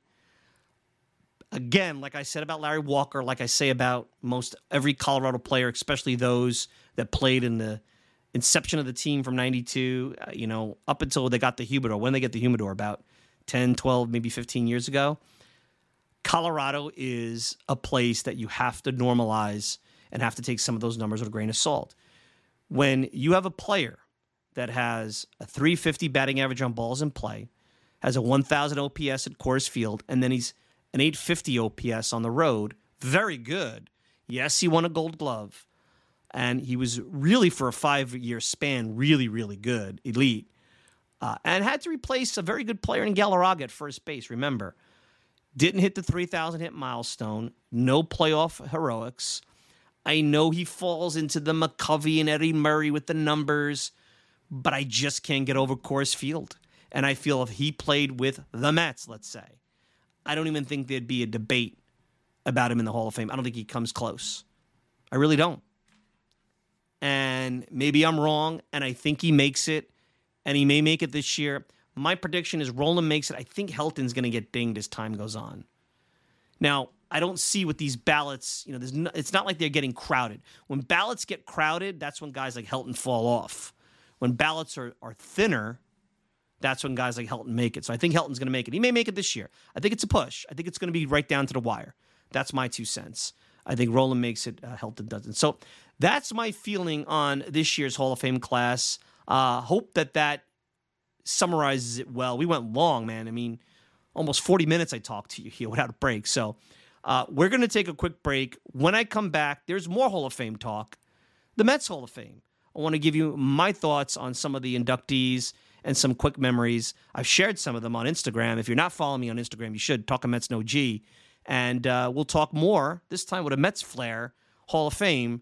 Again, like I said about Larry Walker, like I say about most every Colorado player, especially those that played in the inception of the team from 92, uh, you know, up until they got the humidor, when they get the humidor, about 10, 12, maybe 15 years ago Colorado is a place that you have to normalize and have to take some of those numbers with a grain of salt. When you have a player that has a 350 batting average on balls in play, has a 1,000 OPS at Coors Field, and then he's an 850 OPS on the road, very good. Yes, he won a gold glove, and he was really, for a five year span, really, really good, elite, uh, and had to replace a very good player in Galarraga at first base, remember. Didn't hit the 3,000 hit milestone. No playoff heroics. I know he falls into the McCovey and Eddie Murray with the numbers, but I just can't get over Coors Field. And I feel if he played with the Mets, let's say, I don't even think there'd be a debate about him in the Hall of Fame. I don't think he comes close. I really don't. And maybe I'm wrong, and I think he makes it, and he may make it this year. My prediction is Rolen makes it. I think Helton's going to get dinged as time goes on. Now, I don't see with these ballots, you know, no, it's not like they're getting crowded. When ballots get crowded, that's when guys like Helton fall off. When ballots are, are thinner, that's when guys like Helton make it. So I think Helton's going to make it. He may make it this year. I think it's a push. I think it's going to be right down to the wire. That's my two cents. I think Rolen makes it, uh, Helton doesn't. So that's my feeling on this year's Hall of Fame class. Uh, hope that that summarizes it well. We went long, man. I mean, almost 40 minutes I talked to you here without a break. So uh, we're going to take a quick break. When I come back, there's more Hall of Fame talk. The Mets Hall of Fame. I want to give you my thoughts on some of the inductees and some quick memories. I've shared some of them on Instagram. If you're not following me on Instagram, you should. Talk a Mets No G. And uh, we'll talk more, this time with a Mets flair, Hall of Fame,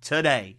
today.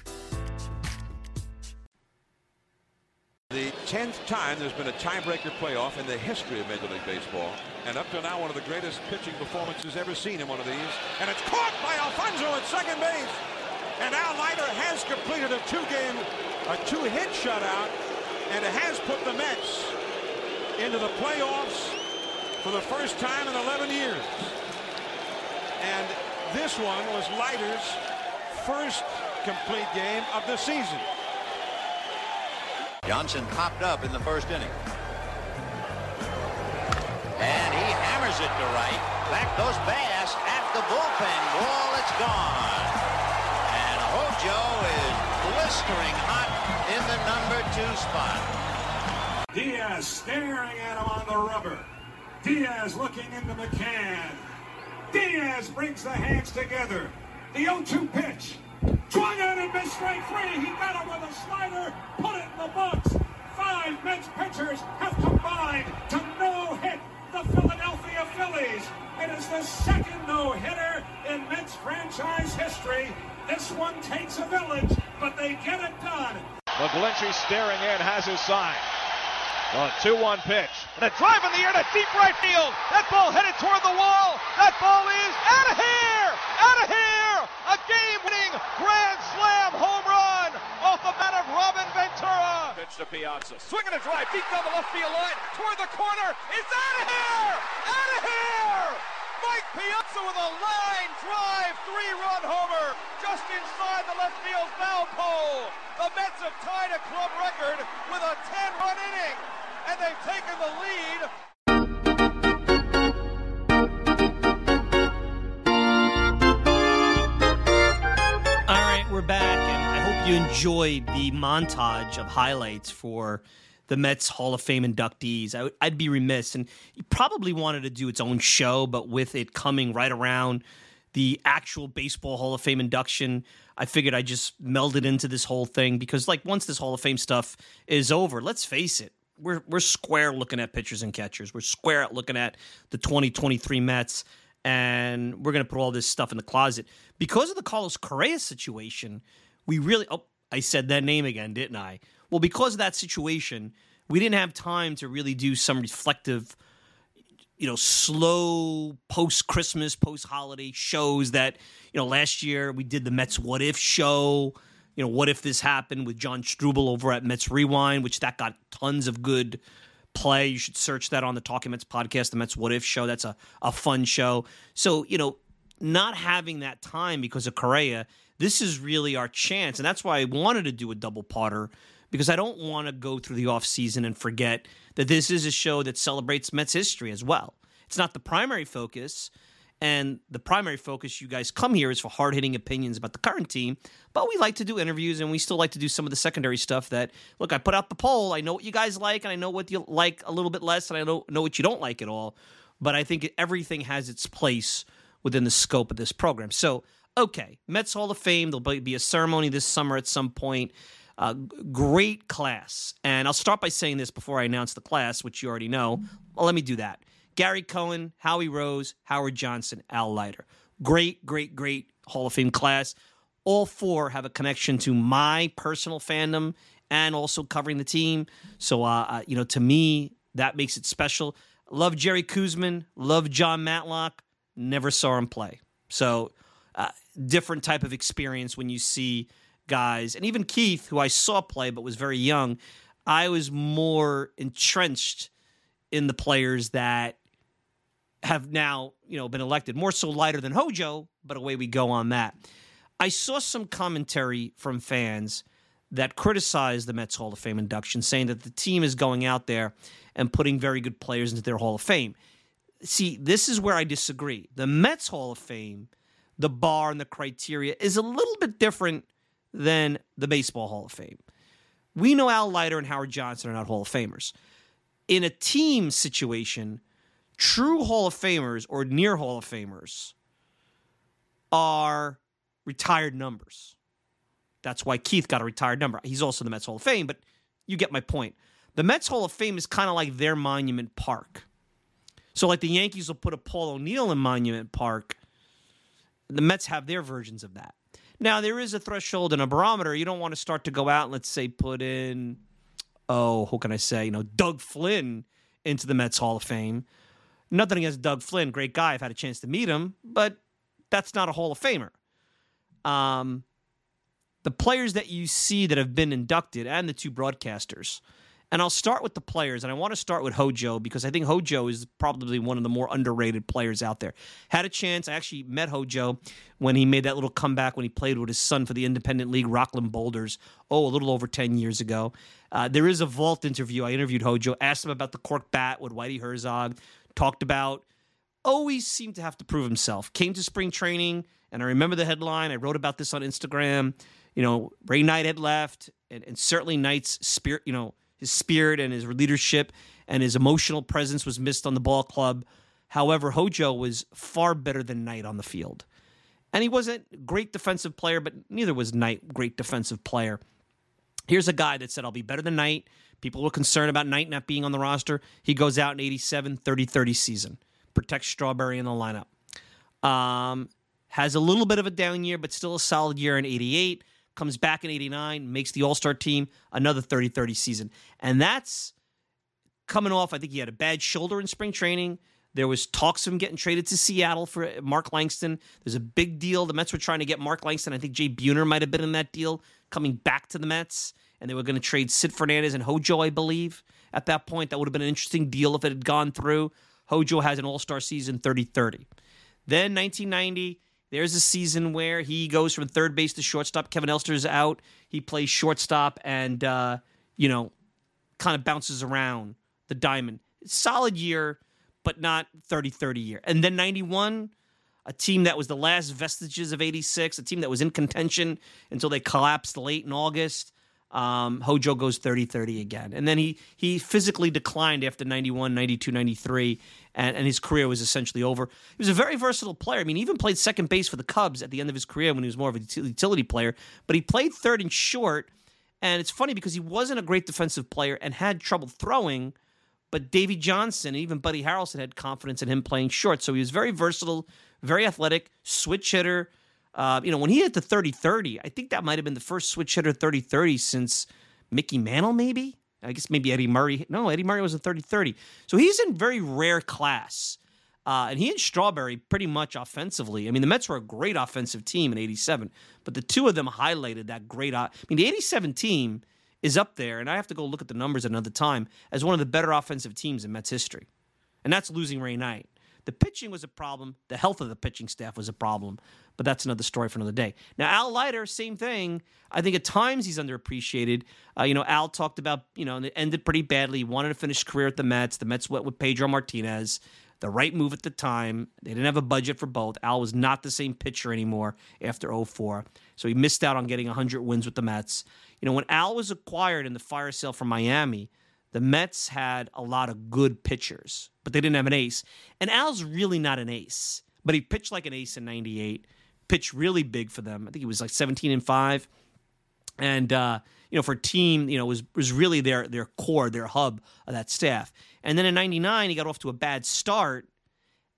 time there's been a tiebreaker playoff in the history of Major League Baseball. And up to now, one of the greatest pitching performances ever seen in one of these. And it's caught by Alfonzo at second base. And Al Leiter has completed a two-game, a two-hit shutout, and it has put the Mets into the playoffs for the first time in 11 years. And this one was Leiter's first complete game of the season. Johnson popped up in the first inning. And he hammers it to right. Back goes Bass at the bullpen wall. It's gone. And Hojo is blistering hot in the number two spot. Diaz staring at him on the rubber. Diaz looking into McCann. Diaz brings the hands together. The 0-2 pitch. Swung on and missed straight three. He got him with a slider, put it in the box. Five Mets pitchers have combined to no-hit the Philadelphia Phillies. It is the second no-hitter in Mets franchise history. This one takes a village, but they get it done. McGlinchy staring in, has his sign. A 2-1 pitch. And a drive in the air to deep right field. That ball headed toward the wall. That ball is out of here! Out of here! A game-winning grand slam home run off the bat of Robin Ventura. Pitch to Piazza. Swinging a drive deep down the left field line toward the corner. It's out of here! Out of here! Mike Piazza with a line drive three-run homer just inside the left field foul pole. The Mets have tied a club record enjoyed the montage of highlights for the Mets Hall of Fame inductees. I, would be remiss, and probably wanted to do its own show, but with it coming right around the actual Baseball Hall of Fame induction, I figured I just meld it into this whole thing because, like, once this Hall of Fame stuff is over, let's face it, we're we're square looking at pitchers and catchers. We're square at looking at the 2023 Mets, and we're gonna put all this stuff in the closet because of the Carlos Correa situation. We really oh I said that name again, didn't I? Well, because of that situation, we didn't have time to really do some reflective, you know, slow post Christmas, post holiday shows that, you know, last year we did the Mets What If show. You know, what if this happened with John Struble over at Mets Rewind, which that got tons of good play. You should search that on the Talking Mets podcast, the Mets What If show. That's a, a fun show. So, you know, not having that time because of Correa this is really our chance. And that's why I wanted to do a double potter because I don't want to go through the offseason and forget that this is a show that celebrates Mets history as well. It's not the primary focus. And the primary focus you guys come here is for hard hitting opinions about the current team. But we like to do interviews and we still like to do some of the secondary stuff that, look, I put out the poll. I know what you guys like and I know what you like a little bit less and I know, know what you don't like at all. But I think everything has its place within the scope of this program. So okay, Mets Hall of Fame. There'll be a ceremony this summer at some point. Uh, great class. And I'll start by saying this before I announce the class, which you already know. Well, let me do that. Gary Cohen, Howie Rose, Howard Johnson, Al Leiter. Great, great, great Hall of Fame class. All four have a connection to my personal fandom and also covering the team. So, uh, uh you know, to me, that makes it special. Love Jerry Koosman. Love Jon Matlack. Never saw him play. So uh, different type of experience when you see guys, and even Keith, who I saw play but was very young. I was more entrenched in the players that have now, you know, been elected. More so Leiter than Hojo, but away we go on that. I saw some commentary from fans that criticized the Mets Hall of Fame induction, saying that the team is going out there and putting very good players into their Hall of Fame. See, this is where I disagree. The Mets Hall of Fame – the bar and the criteria is a little bit different than the Baseball Hall of Fame. We know Al Leiter and Howard Johnson are not Hall of Famers. In a team situation, true Hall of Famers or near Hall of Famers are retired numbers. That's why Keith got a retired number. He's also the Mets Hall of Fame, but you get my point. The Mets Hall of Fame is kind of like their Monument Park. So, like the Yankees will put a Paul O'Neill in Monument Park, the Mets have their versions of that. Now there is a threshold and a barometer. You don't want to start to go out and let's say put in, oh, who can I say? You know, Doug Flynn into the Mets Hall of Fame. Nothing against Doug Flynn, great guy. I've had a chance to meet him, but that's not a Hall of Famer. Um, the players that you see that have been inducted and the two broadcasters and I'll start with the players, and I want to start with Hojo because I think Hojo is probably one of the more underrated players out there. Had a chance, I actually met Hojo when he made that little comeback when he played with his son for the Independent League, Rockland Boulders, oh, a little over 10 years ago. Uh, there is a vault interview. I interviewed Hojo, asked him about the cork bat with Whitey Herzog, talked about always seemed to have to prove himself. Came to spring training, and I remember the headline. I wrote about this on Instagram. You know, Ray Knight had left, and, and certainly Knight's spirit, you know, his spirit and his leadership and his emotional presence was missed on the ball club. However, Hojo was far better than Knight on the field. And he wasn't a great defensive player, but neither was Knight great defensive player. Here's a guy that said, I'll be better than Knight. People were concerned about Knight not being on the roster. He goes out in 87, 30 30 season, protects Strawberry in the lineup. Um, has a little bit of a down year, but still a solid year in 88 comes back in 89, makes the All Star team, another 30 30 season. And that's coming off, I think he had a bad shoulder in spring training. There was talks of him getting traded to Seattle for Mark Langston. There's a big deal. The Mets were trying to get Mark Langston. I think Jay Buhner might have been in that deal, coming back to the Mets. And they were going to trade Sid Fernandez and Hojo, I believe, at that point. That would have been an interesting deal if it had gone through. Hojo has an all star season 30 30. Then 1990, there's a season where he goes from third base to shortstop. Kevin Elster's out. He plays shortstop and, uh, you know, kind of bounces around the diamond. Solid year, but not 30 30 year. And then 91, a team that was the last vestiges of 86, a team that was in contention until they collapsed late in August. Um, Hojo goes 30 30 again. And then he, he physically declined after 91, 92, 93, and, and his career was essentially over. He was a very versatile player. I mean, he even played second base for the Cubs at the end of his career when he was more of a utility player, but he played third and short. And it's funny because he wasn't a great defensive player and had trouble throwing, but Davey Johnson and even Buddy Harrelson had confidence in him playing short. So he was very versatile, very athletic, switch hitter. Uh, you know, when he hit the 30 30, I think that might have been the first switch hitter 30 30 since Mickey Mantle, maybe. I guess maybe Eddie Murray. No, Eddie Murray was a 30 30. So he's in very rare class. Uh, and he and Strawberry pretty much offensively. I mean, the Mets were a great offensive team in 87, but the two of them highlighted that great. I mean, the 87 team is up there, and I have to go look at the numbers another time, as one of the better offensive teams in Mets history. And that's losing Ray Knight. The pitching was a problem. The health of the pitching staff was a problem, but that's another story for another day. Now, Al Leiter, same thing. I think at times he's underappreciated. Uh, you know, Al talked about, you know, and it ended pretty badly. He wanted to finish career at the Mets. The Mets went with Pedro Martinez. The right move at the time. They didn't have a budget for both. Al was not the same pitcher anymore after 04. So he missed out on getting 100 wins with the Mets. You know, when Al was acquired in the fire sale from Miami, the Mets had a lot of good pitchers, but they didn't have an ace. And Al's really not an ace, but he pitched like an ace in 98, pitched really big for them. I think he was like 17 and 5. And, uh, you know, for a team, you know, was was really their their core, their hub of that staff. And then in '99, he got off to a bad start,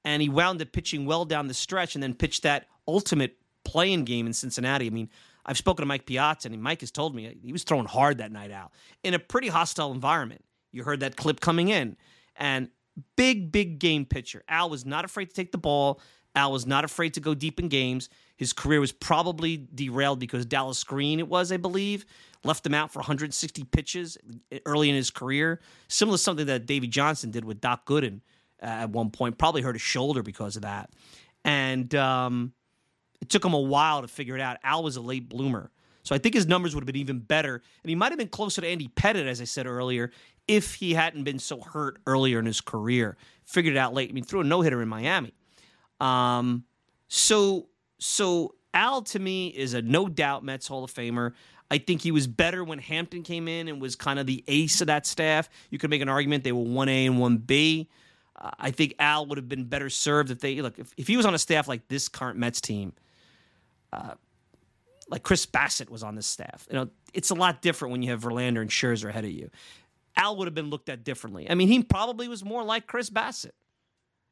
and he wound up pitching well down the stretch, and then pitched that ultimate playing game in Cincinnati. I mean, I've spoken to Mike Piazza, and Mike has told me he was thrown hard that night out in a pretty hostile environment. You heard that clip coming in, and big, big game pitcher. Al was not afraid to take the ball. Al was not afraid to go deep in games. His career was probably derailed because Dallas Green, it was, I believe, left him out for 160 pitches early in his career. Similar to something that Davey Johnson did with Doc Gooden uh, at one point. Probably hurt his shoulder because of that. And um, it took him a while to figure it out. Al was a late bloomer. So I think his numbers would have been even better. And he might have been closer to Andy Pettitte, as I said earlier, if he hadn't been so hurt earlier in his career. Figured it out late. I mean, threw a no hitter in Miami. Um, so so Al to me is a no doubt Mets Hall of Famer. I think he was better when Hampton came in and was kind of the ace of that staff. You could make an argument they were 1A and 1B. Uh, I think Al would have been better served if they look if, if he was on a staff like this current Mets team. Uh, like Chris Bassitt was on this staff. You know, it's a lot different when you have Verlander and Scherzer ahead of you. Al would have been looked at differently. I mean, he probably was more like Chris Bassitt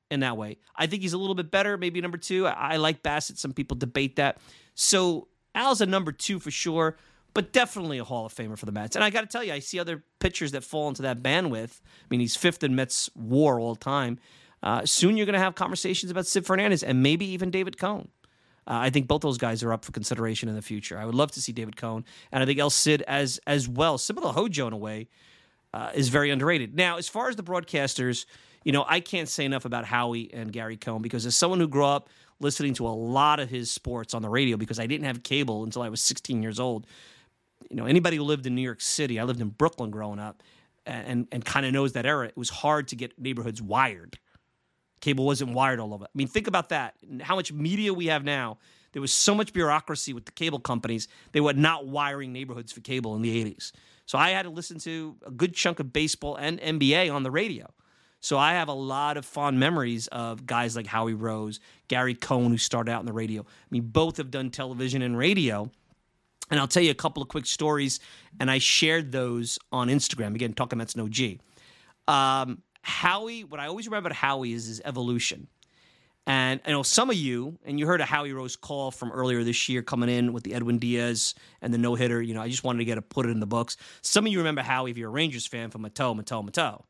in that way. I think he's a little bit better, maybe number two. I, I like Bassitt. Some people debate that. So Al's a number two for sure, but definitely a Hall of Famer for the Mets. And I got to tell you, I see other pitchers that fall into that bandwidth. I mean, he's fifth in Mets WAR all time. Uh, soon you're going to have conversations about Sid Fernandez and maybe even David Cone. Uh, I think both those guys are up for consideration in the future. I would love to see David Cone, and I think El Cid as as well, similar to Hojo in a way, uh, is very underrated. Now, as far as the broadcasters, you know, I can't say enough about Howie and Gary Cohen because as someone who grew up listening to a lot of his sports on the radio because I didn't have cable until I was 16 years old. You know, anybody who lived in New York City, I lived in Brooklyn growing up, and and kind of knows that era. It was hard to get neighborhoods wired. Cable wasn't wired all over. I mean, think about that. How much media we have now. There was so much bureaucracy with the cable companies. They were not wiring neighborhoods for cable in the 80s. So I had to listen to a good chunk of baseball and NBA on the radio. So I have a lot of fond memories of guys like Howie Rose, Gary Cohen, who started out in the radio. I mean, both have done television and radio. And I'll tell you a couple of quick stories, and I shared those on Instagram. Again, talking Mets no G. Um, Howie, what I always remember about Howie is his evolution. And I know some of you, and you heard a Howie Rose call from earlier this year coming in with the Edwin Diaz and the no hitter. You know, I just wanted to get to put it in the books. Some of you remember Howie if you're a Rangers fan from Matteau, Matteau, Matteau.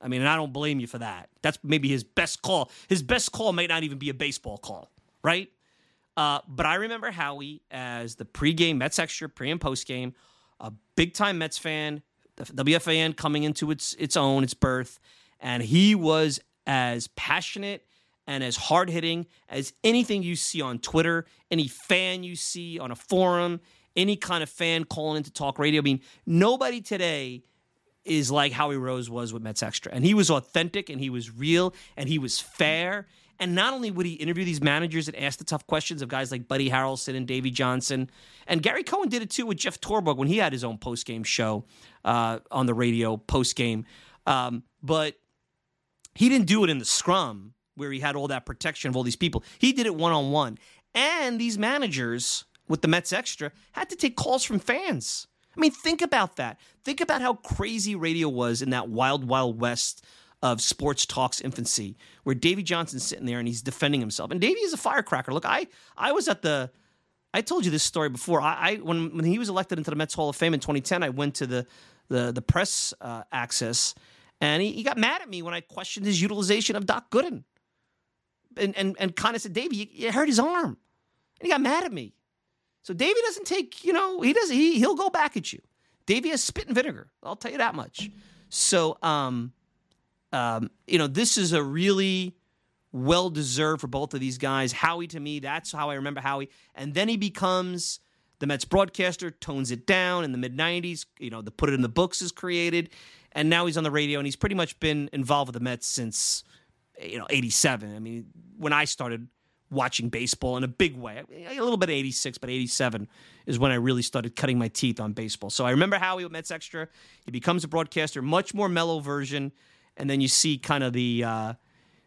I mean, and I don't blame you for that. That's maybe his best call. His best call might not even be a baseball call, right? Uh, but I remember Howie as the pregame Mets extra, pre and post game, a big time Mets fan, the WFAN coming into its its own, its birth, and he was as passionate and as hard hitting as anything you see on Twitter, any fan you see on a forum, any kind of fan calling into talk radio. I mean, nobody today is like Howie Rose was with Mets Extra. And he was authentic and he was real and he was fair. And not only would he interview these managers and ask the tough questions of guys like Buddy Harrelson and Davey Johnson, and Gary Cohen did it too with Jeff Torborg when he had his own post game show uh, on the radio post game. Um, but he didn't do it in the scrum where he had all that protection of all these people. He did it one on one. And these managers with the Mets Extra had to take calls from fans. I mean, think about that. Think about how crazy radio was in that wild, wild west of sports talk's infancy, where Davey Johnson's sitting there and he's defending himself. And Davey is a firecracker. Look, I I was at the I told you this story before. I, I when when he was elected into the Mets Hall of Fame in 2010, I went to the the the press uh, access, and he, he got mad at me when I questioned his utilization of Doc Gooden, and and and kind of said, "Davey, you, you hurt his arm," and he got mad at me. So Davey doesn't take, you know, he does he he'll go back at you. Davey has spit and vinegar. I'll tell you that much. So um um, you know, this is a really well deserved for both of these guys. Howie, to me, that's how I remember Howie. And then he becomes the Mets broadcaster, tones it down in the mid 90s. You know, the Put It in the Books is created. And now he's on the radio, and he's pretty much been involved with the Mets since, you know, 87. I mean, when I started watching baseball in a big way, a little bit 86, but 87 is when I really started cutting my teeth on baseball. So I remember Howie with Mets Extra. He becomes a broadcaster, much more mellow version and then you see kind of the uh,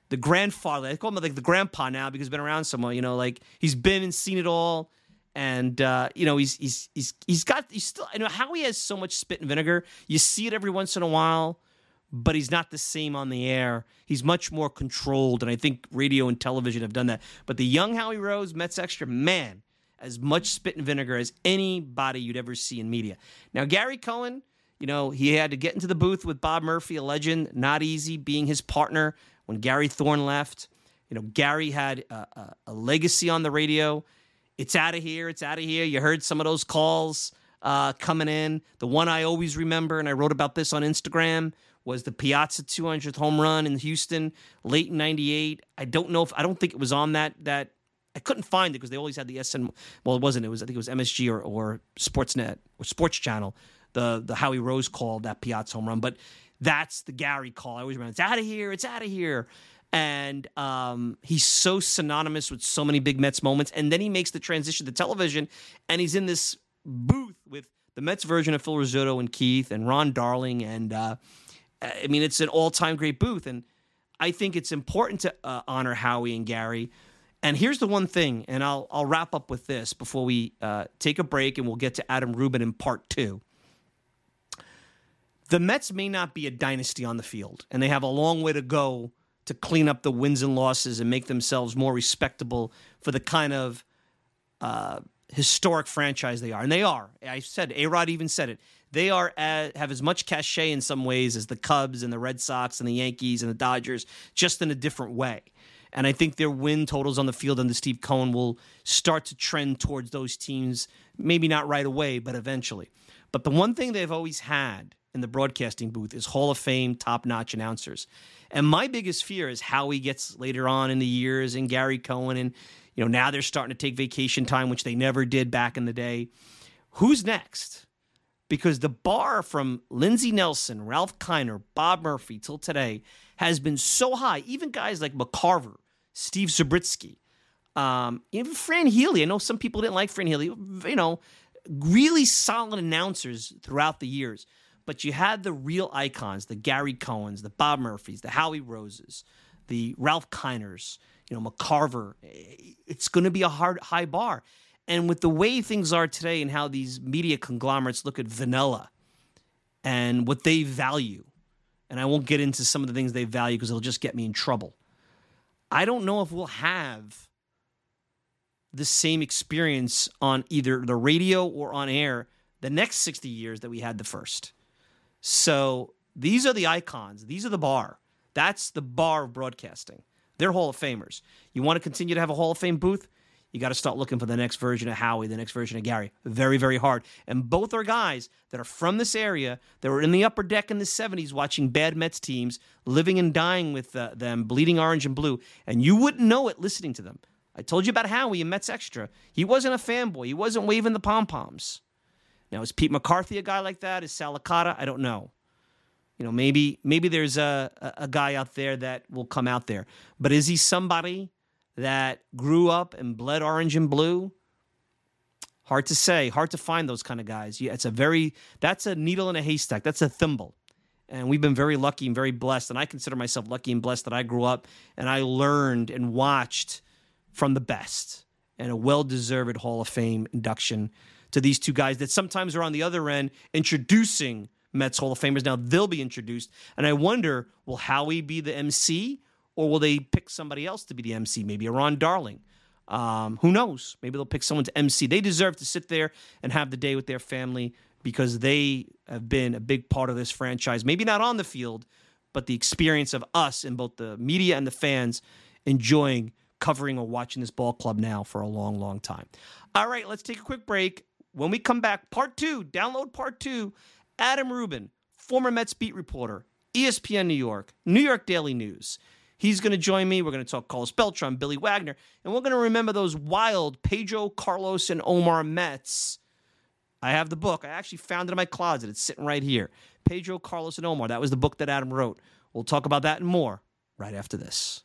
the grandfather. I call him like the grandpa now because he's been around so much. You know, like he's been and seen it all, and uh, you know he's he's he's he's got he's still. I know Howie has so much spit and vinegar. You see it every once in a while, but he's not the same on the air. He's much more controlled, and I think radio and television have done that. But the young Howie Rose, Mets extra man, as much spit and vinegar as anybody you'd ever see in media. Now Gary Cohen you know, he had to get into the booth with Bob Murphy, a legend, not easy being his partner when Gary Thorne left. You know, Gary had a, a, a legacy on the radio. It's out of here. It's out of here. You heard some of those calls uh, coming in. The one I always remember, and I wrote about this on Instagram, was the Piazza 200th home run in Houston, late in '98. I don't know if I don't think it was on that that. I couldn't find it because they always had the SN. Well, it wasn't. It was I think it was MSG or, or Sportsnet or Sports Channel the the Howie Rose called that Piazza home run, but that's the Gary call. I always remember it's out of here, it's out of here. And um, he's so synonymous with so many big Mets moments. And then he makes the transition to television, and he's in this booth with the Mets version of Phil Rizzuto and Keith and Ron Darling. And uh, I mean, it's an all time great booth. And I think it's important to uh, honor Howie and Gary. And here's the one thing, and I'll I'll wrap up with this before we uh, take a break, and we'll get to Adam Rubin in part two the Mets may not be a dynasty on the field, and they have a long way to go to clean up the wins and losses and make themselves more respectable for the kind of uh, historic franchise they are. And they are. I said, A Rod even said it. They are at, have as much cachet in some ways as the Cubs and the Red Sox and the Yankees and the Dodgers, just in a different way. And I think their win totals on the field under Steve Cohen will start to trend towards those teams, maybe not right away, but eventually. But the one thing they've always had in the broadcasting booth is Hall of Fame top notch announcers. And my biggest fear is Howie gets later on in the years and Gary Cohen and you know now they're starting to take vacation time which they never did back in the day. Who's next? Because the bar from Lindsey Nelson, Ralph Kiner, Bob Murphy till today has been so high. Even guys like McCarver, Steve Zabriskie, um, even Fran Healy. I know some people didn't like Fran Healy. You know, really solid announcers throughout the years but you had the real icons, the Gary Cohens, the Bob Murphys, the Howie Roses, the Ralph Kiners, you know, McCarver. It's going to be a hard, high bar. And with the way things are today and how these media conglomerates look at vanilla and what they value, and I won't get into some of the things they value because it'll just get me in trouble. I don't know if we'll have the same experience on either the radio or on air the next 60 years that we had the first. So these are the icons. These are the bar. That's the bar of broadcasting. They're Hall of Famers. You want to continue to have a Hall of Fame booth? You got to start looking for the next version of Howie, the next version of Gary. Very, very hard. And both are guys that are from this area that were in the upper deck in the 70s watching bad Mets teams, living and dying with uh, them, bleeding orange and blue. And you wouldn't know it listening to them. I told you about Howie in Mets Extra. He wasn't a fanboy, he wasn't waving the pom poms. Now, is Pete McCarthy a guy like that? Is Sal Licata? I don't know. You know, maybe maybe there's a, a guy out there that will come out there, but is he somebody that grew up and bled orange and blue? Hard to say. Hard to find those kind of guys. Yeah, it's a very that's a needle in a haystack. That's a thimble. And we've been very lucky and very blessed. And I consider myself lucky and blessed that I grew up and I learned and watched from the best and a well deserved Hall of Fame induction to these two guys that sometimes are on the other end introducing Mets Hall of Famers. Now they'll be introduced. And I wonder will Howie be the MC or will they pick somebody else to be the MC? Maybe a Ron Darling. Um, who knows? Maybe they'll pick someone to MC. They deserve to sit there and have the day with their family because they have been a big part of this franchise. Maybe not on the field, but the experience of us and both the media and the fans enjoying covering or watching this ball club now for a long, long time. All right, let's take a quick break. When we come back, part two, download part two. Adam Rubin, former Mets beat reporter, ESPN New York, New York Daily News. He's going to join me. We're going to talk Carlos Beltran, Billy Wagner, and we're going to remember those wild Pedro, Carlos, and Omar Mets I have the book. I actually found it in my closet. It's sitting right here. Pedro, Carlos, and Omar. That was the book that Adam wrote. We'll talk about that and more right after this.